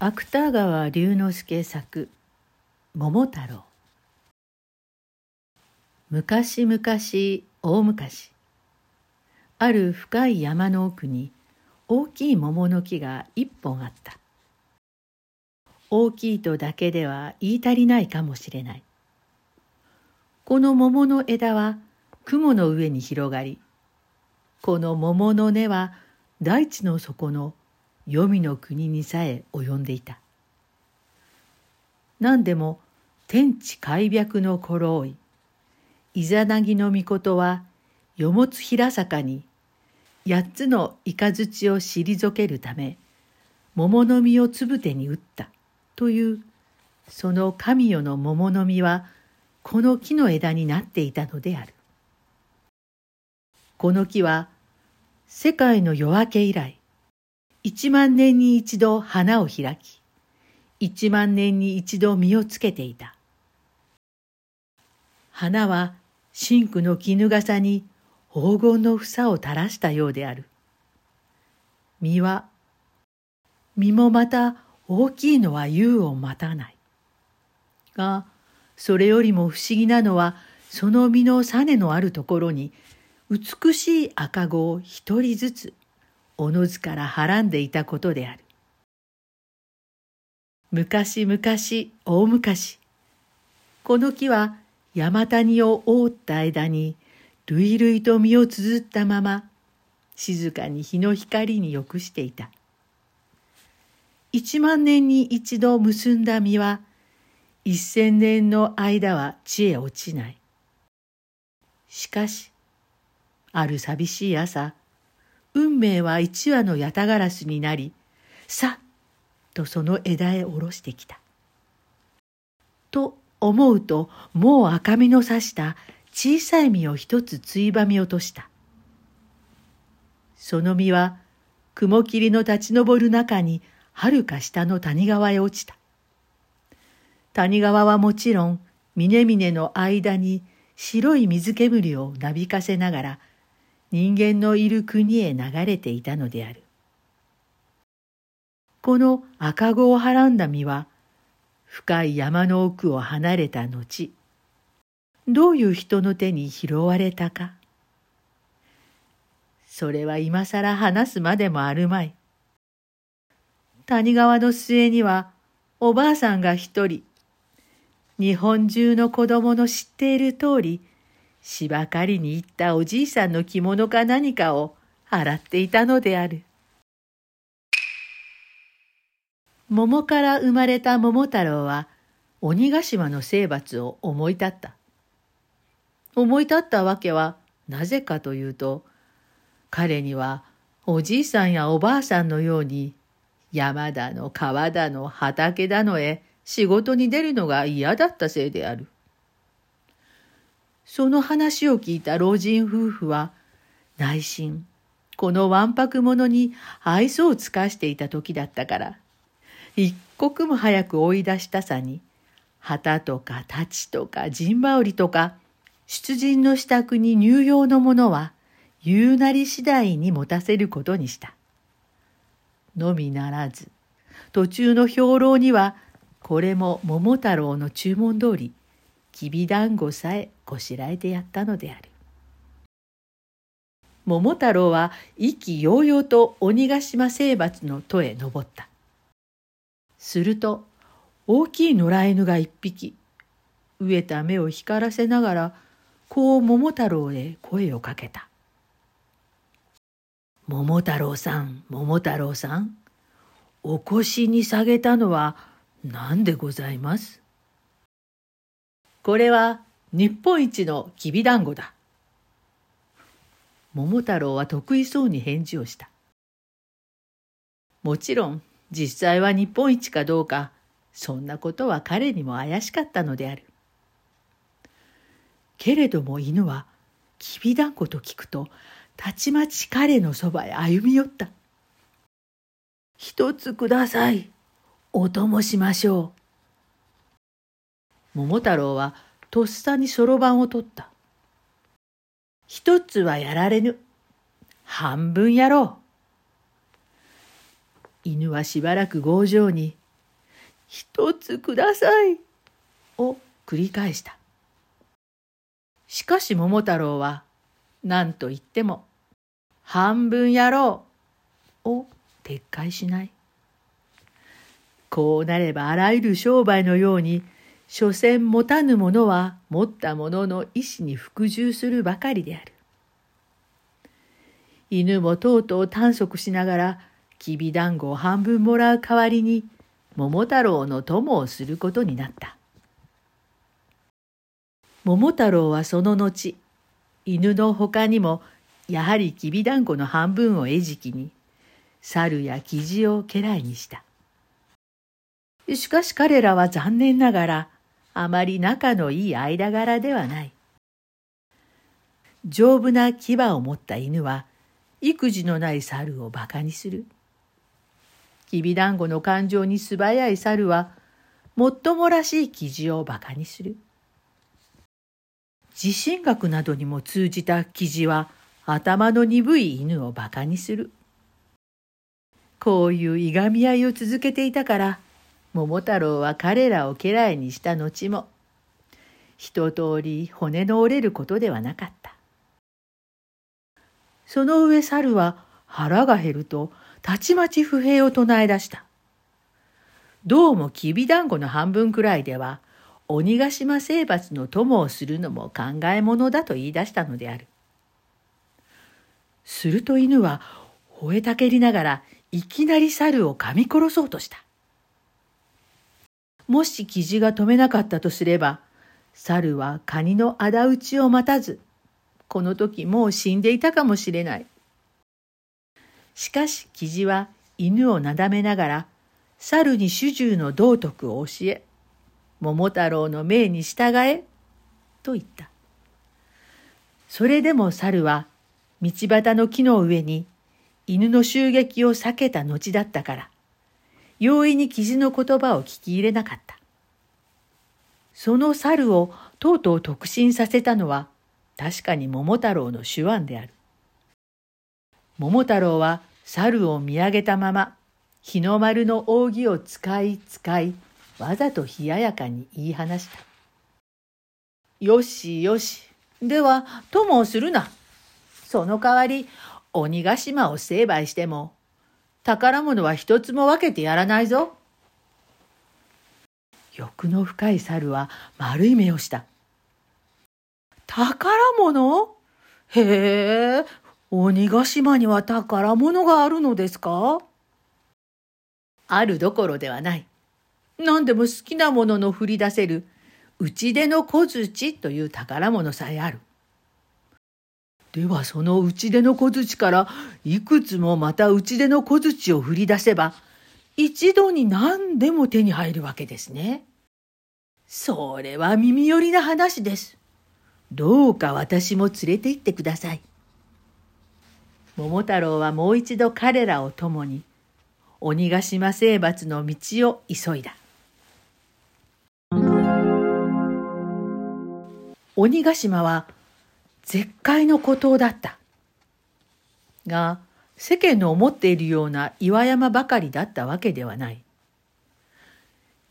芥川龍之介作「桃太郎」昔々大昔ある深い山の奥に大きい桃の木が一本あった。大きいとだけでは言い足りないかもしれない。この桃の枝は雲の上に広がりこの桃の根は大地の底の黄泉の国にさえ及んでいた何でも天地開闢の頃追いイザナギの御はよもつ平坂に八つの雷を退けるため桃の実をつぶてに打ったというその神代の桃の実はこの木の枝になっていたのである。この木は世界の夜明け以来一万年に一度花を開き、一万年に一度実をつけていた。花は真紅の絹笠に黄金の房を垂らしたようである。実は、実もまた大きいのは優を待たない。が、それよりも不思議なのは、その実の種のあるところに、美しい赤子を一人ずつおのずからはらんでいたことである。昔々大昔、この木は山谷を覆った間に類々と実を綴ったまま静かに日の光によくしていた。一万年に一度結んだ実は一千年の間は地へ落ちない。しかし、ある寂しい朝、運命は一羽のヤタガラスになり、さっとその枝へ下ろしてきた。と思うと、もう赤みのさした小さい実を一つついばみ落とした。その実は雲霧の立ち上る中にはるか下の谷川へ落ちた。谷川はもちろん峰々の間に白い水煙をなびかせながら人間のいる国へ流れていたのである。この赤子をはらんだ実は、深い山の奥を離れた後、どういう人の手に拾われたか。それは今更話すまでもあるまい。谷川の末には、おばあさんが一人、日本中の子供の知っている通り、芝刈りに行ったおじいさんの着物か何かを洗っていたのである。桃から生まれた桃太郎は鬼ヶ島の征伐を思い立った。思い立ったわけはなぜかというと、彼にはおじいさんやおばあさんのように山だの川だの畑だのへ仕事に出るのが嫌だったせいである。その話を聞いた老人夫婦は、内心、このわんぱく者に愛想を尽かしていた時だったから、一刻も早く追い出したさに、旗とか太刀とか陣羽織とか、出陣の支度に入用のものは、言うなり次第に持たせることにした。のみならず、途中の兵糧には、これも桃太郎の注文通り、きびだんごさえこしらえてやったのである。桃太郎は意気揚々と鬼ヶ島征伐の戸へ登った。すると大きい野良犬が一匹飢えた目を光らせながらこう桃太郎へ声をかけた。桃太郎さん桃太郎さんお腰に下げたのは何でございます？これは日本一のきびだんごだ。桃太郎は得意そうに返事をした。もちろん実際は日本一かどうかそんなことは彼にも怪しかったのである。けれども犬はきびだんごと聞くとたちまち彼のそばへ歩み寄った。一つください。お供しましょう。桃太郎はとっさにそろばんを取った。一つはやられぬ。半分やろう。犬はしばらく強情に一つください。を繰り返した。しかし桃太郎は何と言っても半分やろうを撤回しない。こうなればあらゆる商売のように所詮持たぬ者は持った者の意志に服従するばかりである。犬もとうとう短足しながらきびだんごを半分もらう代わりに桃太郎の友をすることになった。桃太郎はその後犬の他にもやはりきびだんごの半分を餌食に猿やキジを家来にした。しかし彼らは残念ながらあまり仲のいい間柄ではない。丈夫な牙を持った犬は育児のない猿を馬鹿にする。きびだんごの感情に素早い猿はもっともらしい記事を馬鹿にする。地震学などにも通じた記事は頭の鈍い犬を馬鹿にする。こういういがみ合いを続けていたから桃太郎は彼らを家来にした後も一通り骨の折れることではなかった。その上猿は腹が減るとたちまち不平を唱え出した。どうもきびだんごの半分くらいでは鬼ヶ島征伐の友をするのも考え物だと言い出したのである。すると犬は吠えたけりながらいきなり猿を噛み殺そうとした。もし生地が止めなかったとすれば、猿はカニの仇討ちを待たず、この時もう死んでいたかもしれない。しかし生地は犬をなだめながら、猿に主従の道徳を教え、桃太郎の命に従え、と言った。それでも猿は道端の木の上に犬の襲撃を避けた後だったから、容易に記事の言葉を聞き入れなかった。その猿をとうとう特進させたのは確かに桃太郎の手腕である。桃太郎は猿を見上げたまま日の丸の扇を使い使いわざと冷ややかに言い放した。よしよし。では、友をするな。その代わり、鬼ヶ島を成敗しても宝物は一つも分けてやらないぞ。欲の深い猿は丸い目をした。宝物？へえ、鬼ヶ島には宝物があるのですか？あるどころではない。何でも好きなものの振り出せる、打ち出の小槌という宝物さえある。ではその打ち出の小槌からいくつもまた打ち出の小槌を振り出せば一度に何でも手に入るわけですね。それは耳寄りな話です。どうか私も連れて行ってください。桃太郎はもう一度彼らを共に鬼ヶ島征伐の道を急いだ。鬼ヶ島は絶海の孤島だった。が、世間の思っているような岩山ばかりだったわけではない。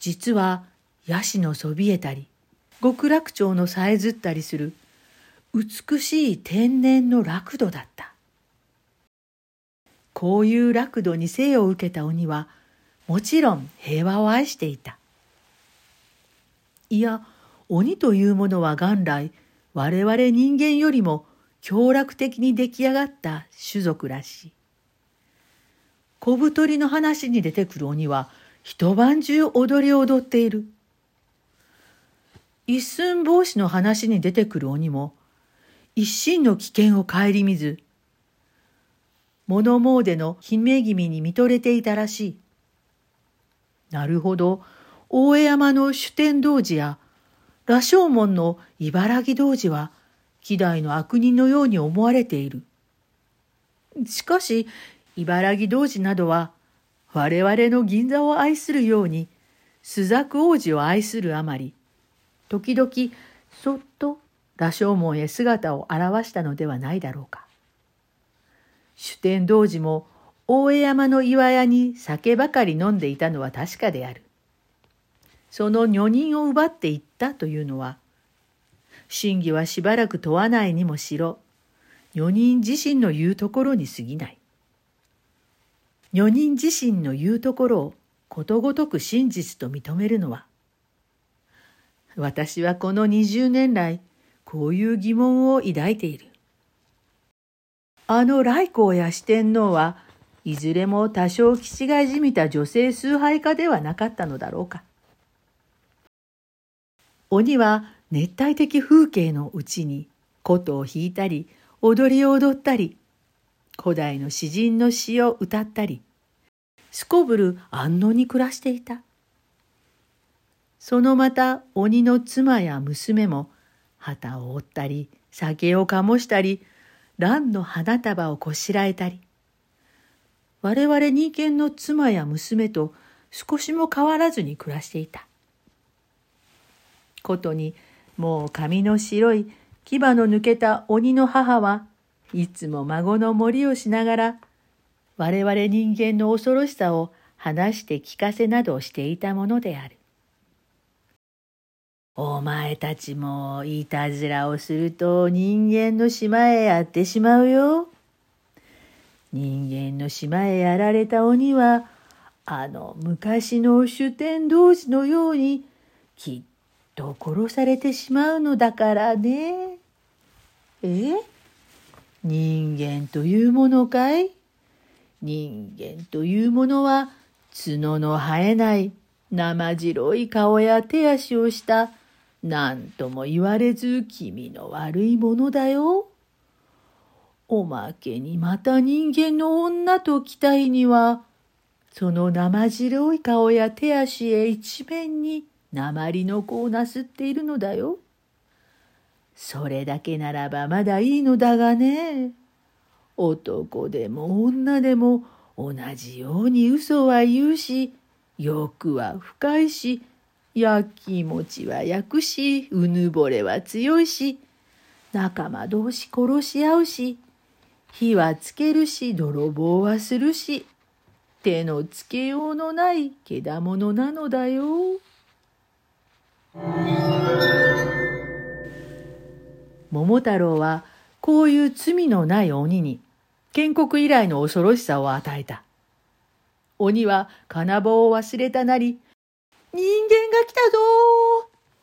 実は、ヤシのそびえたり、極楽鳥のさえずったりする美しい天然の楽土だった。こういう楽土に生を受けた鬼は、もちろん平和を愛していた。いや、鬼というものは元来、我々人間よりも強楽的に出来上がった種族らしい。小太りの話に出てくる鬼は一晩中踊りを踊っている。一寸法師の話に出てくる鬼も一心の危険を顧みず、物詣の姫君に見とれていたらしい。なるほど、大江山の主天童子や羅生門の茨城童子は、希代の悪人のように思われている。しかし、茨城童子などは、我々の銀座を愛するように、朱雀王子を愛するあまり、時々、そっと羅生門へ姿を現したのではないだろうか。主天童子も大江山の岩屋に酒ばかり飲んでいたのは確かである。その女人を奪っていったというのは、真偽はしばらく問わないにもしろ、女人自身の言うところに過ぎない。女人自身の言うところをことごとく真実と認めるのは、私はこの20年来、こういう疑問を抱いている。あの来光や四天王はいずれも多少気違いじみた女性崇拝家ではなかったのだろうか。鬼は熱帯的風景のうちに琴を弾いたり踊りを踊ったり古代の詩人の詩を歌ったりすこぶる安穏に暮らしていた。そのまた鬼の妻や娘も旗を折ったり酒を醸したり蘭の花束をこしらえたり我々人間の妻や娘と少しも変わらずに暮らしていた。ことにもう髪の白い牙の抜けた鬼の母はいつも孫の森をしながら我々人間の恐ろしさを話して聞かせなどしていたものである。お前たちもいたずらをすると人間の島へやってしまうよ。人間の島へやられた鬼はあの昔の主天童子のようにきっと殺されてしまうのだからね。え？人間というものかい？人間というものは角の生えない生白い顔や手足をした何とも言われず気味の悪いものだよ。おまけにまた人間の女と期待にはその生白い顔や手足へ一面に鉛の子をなすっているのだよ。それだけならばまだいいのだがね。男でも女でも同じように嘘は言うし、欲は深いし、焼き餅は焼くし、うぬぼれは強いし、仲間同士殺し合うし、火はつけるし、泥棒はするし、手のつけようのないけだものなのだよ。桃太郎はこういう罪のない鬼に建国以来の恐ろしさを与えた。鬼は金棒を忘れたなり、人間が来たぞ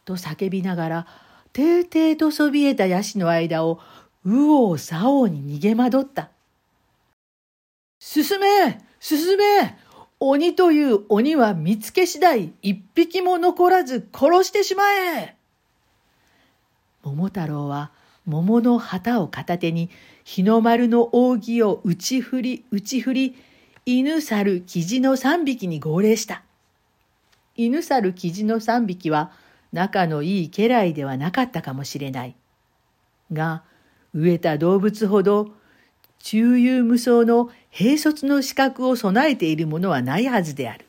と叫びながら、ていていとそびえたヤシの間を、右往左往に逃げ惑った。進め進め鬼という鬼は見つけ次第一匹も残らず殺してしまえ桃太郎は桃の旗を片手に日の丸の扇を打ち振り打ち振り犬猿キジの三匹に号令した。犬猿キジの三匹は仲のいい家来ではなかったかもしれない。が、飢えた動物ほど中遊無双の兵卒の資格を備えているものはないはずである。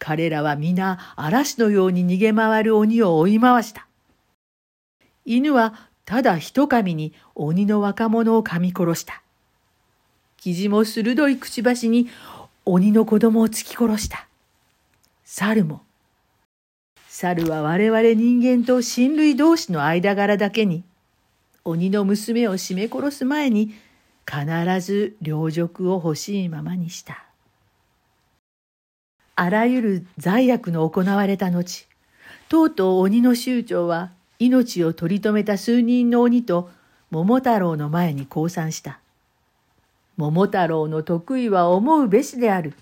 彼らは皆嵐のように逃げ回る鬼を追い回した。犬はただ一噛に鬼の若者を噛み殺した。キジも鋭いくちばしに鬼の子供を突き殺した。猿も。猿は我々人間と親類同士の間柄だけに、鬼の娘を絞め殺す前に必ず領辱を欲しいままにした。あらゆる罪悪の行われた後、とうとう鬼の酋長は命を取り留めた数人の鬼と桃太郎の前に降参した。桃太郎の得意は思うべしである。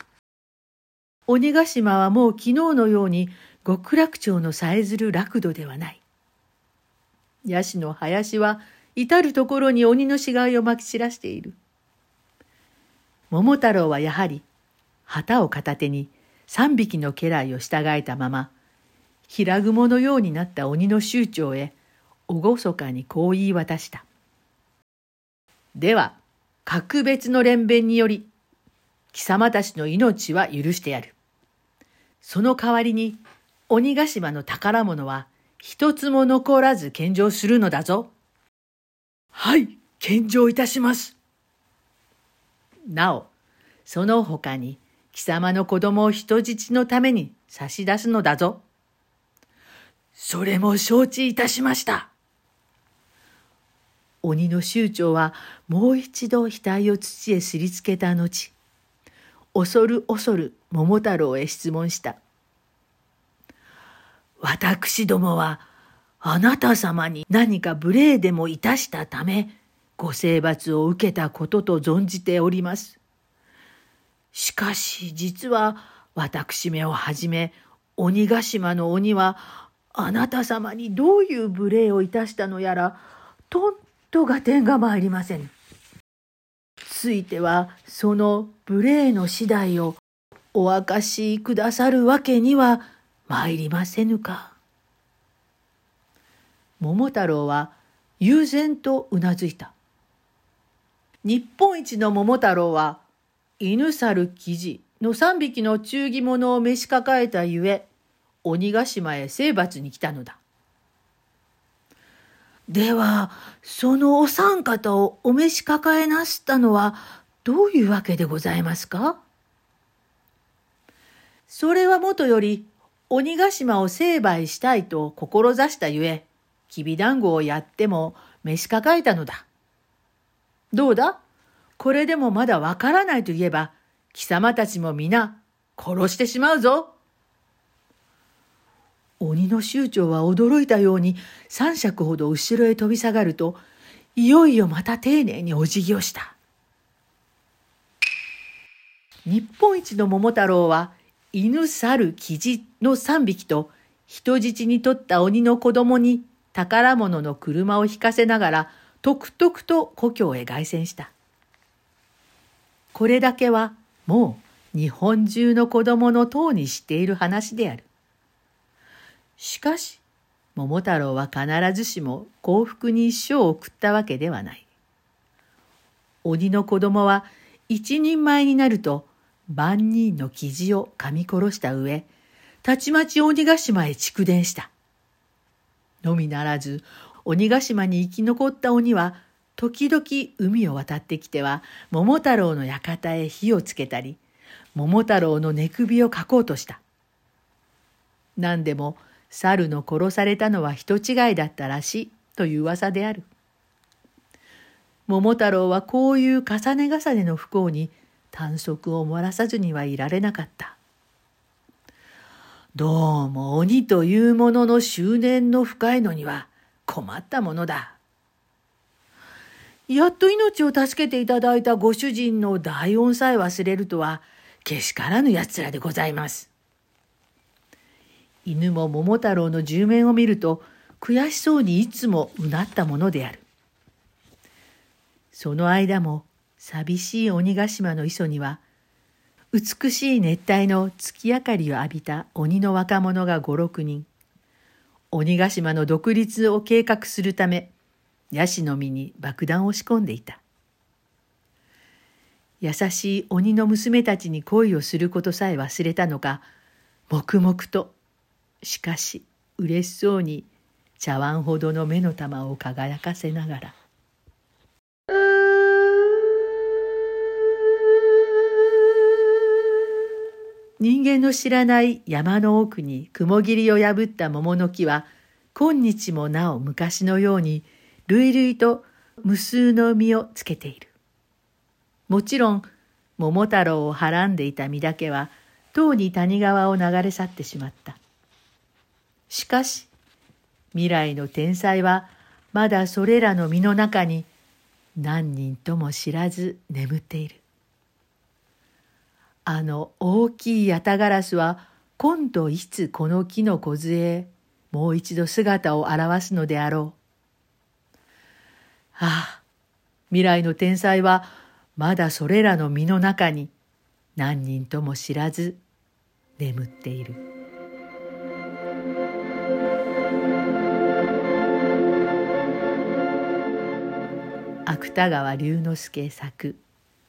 鬼ヶ島はもう昨日のように極楽町のさえずる楽土ではない。ヤシの林は至る所に鬼の死骸をまき散らしている。桃太郎はやはり旗を片手に三匹の家来を従えたまま、平雲のようになった鬼の酋長へ厳かにこう言い渡した。では、格別の連弁により、貴様たちの命は許してやる。その代わりに、鬼ヶ島の宝物は一つも残らず献上するのだぞ。はい、献上いたします。なお、その他に、貴貴様の子供を人質のために差し出すのだぞ。それも承知いたしました。鬼の酋長はもう一度額を土へすりつけた後、恐る恐る桃太郎へ質問した。私どもはあなた様に何か無礼でもいたしたため、ご征罰を受けたことと存じております。しかし実は私めをはじめ鬼ヶ島の鬼はあなた様にどういう無礼をいたしたのやらとんとが点が参りません。ついてはその無礼の次第をお明かしくださるわけには参りませぬか。桃太郎は悠然とうなずいた。日本一の桃太郎は犬猿生地の三匹の忠義者を召し抱えたゆえ、鬼ヶ島へ征伐に来たのだ。では、そのお三方をお召し抱えなすったのはどういうわけでございますか？それはもとより鬼ヶ島を成敗したいと志したゆえ、きびだんごをやっても召し抱えたのだ。どうだ？これでもまだわからないと言えば、貴様たちも皆殺してしまうぞ。鬼の酋長は驚いたように三尺ほど後ろへ飛び下がると、いよいよまた丁寧にお辞儀をした。日本一の桃太郎は、犬、猿、キジの三匹と人質に取った鬼の子供に宝物の車を引かせながら、とくとくと故郷へ凱旋した。これだけはもう日本中の子供の塔にしている話である。しかし、桃太郎は必ずしも幸福に一生を送ったわけではない。鬼の子供は一人前になると万人の生地を噛み殺した上、たちまち鬼ヶ島へ蓄電した。のみならず、鬼ヶ島に生き残った鬼は時々海を渡ってきては桃太郎の館へ火をつけたり桃太郎の寝首をかこうとした。何でも猿の殺されたのは人違いだったらしいという噂である。桃太郎はこういう重ね重ねの不幸に短足を漏らさずにはいられなかった。どうも鬼というものの執念の深いのには困ったものだ。やっと命を助けていただいたご主人の大恩さえ忘れるとは、けしからぬ奴らでございます。犬も桃太郎の10面を見ると、悔しそうにいつもうなったものである。その間も、寂しい鬼ヶ島の磯には、美しい熱帯の月明かりを浴びた鬼の若者が五六人、鬼ヶ島の独立を計画するため、ヤシの実に爆弾を仕込んでいた。優しい鬼の娘たちに恋をすることさえ忘れたのか、黙々と、しかし嬉しそうに茶碗ほどの目の玉を輝かせながら。人間の知らない山の奥に雲霧を破った桃の木は今日もなお昔のように類々と無数の実をつけている。もちろん、桃太郎をはらんでいた実だけは、とうに谷川を流れ去ってしまった。しかし、未来の天才は、まだそれらの実の中に、何人とも知らず眠っている。あの大きいヤタガラスは、今度いつこの木の梢へもう一度姿を現すのであろう。ああ、未来の天才はまだそれらの身の中に何人とも知らず眠っている。芥川龍之介作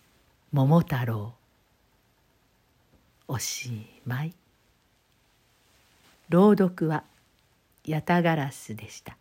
「桃太郎」おしまい朗読は八田ガラスでした。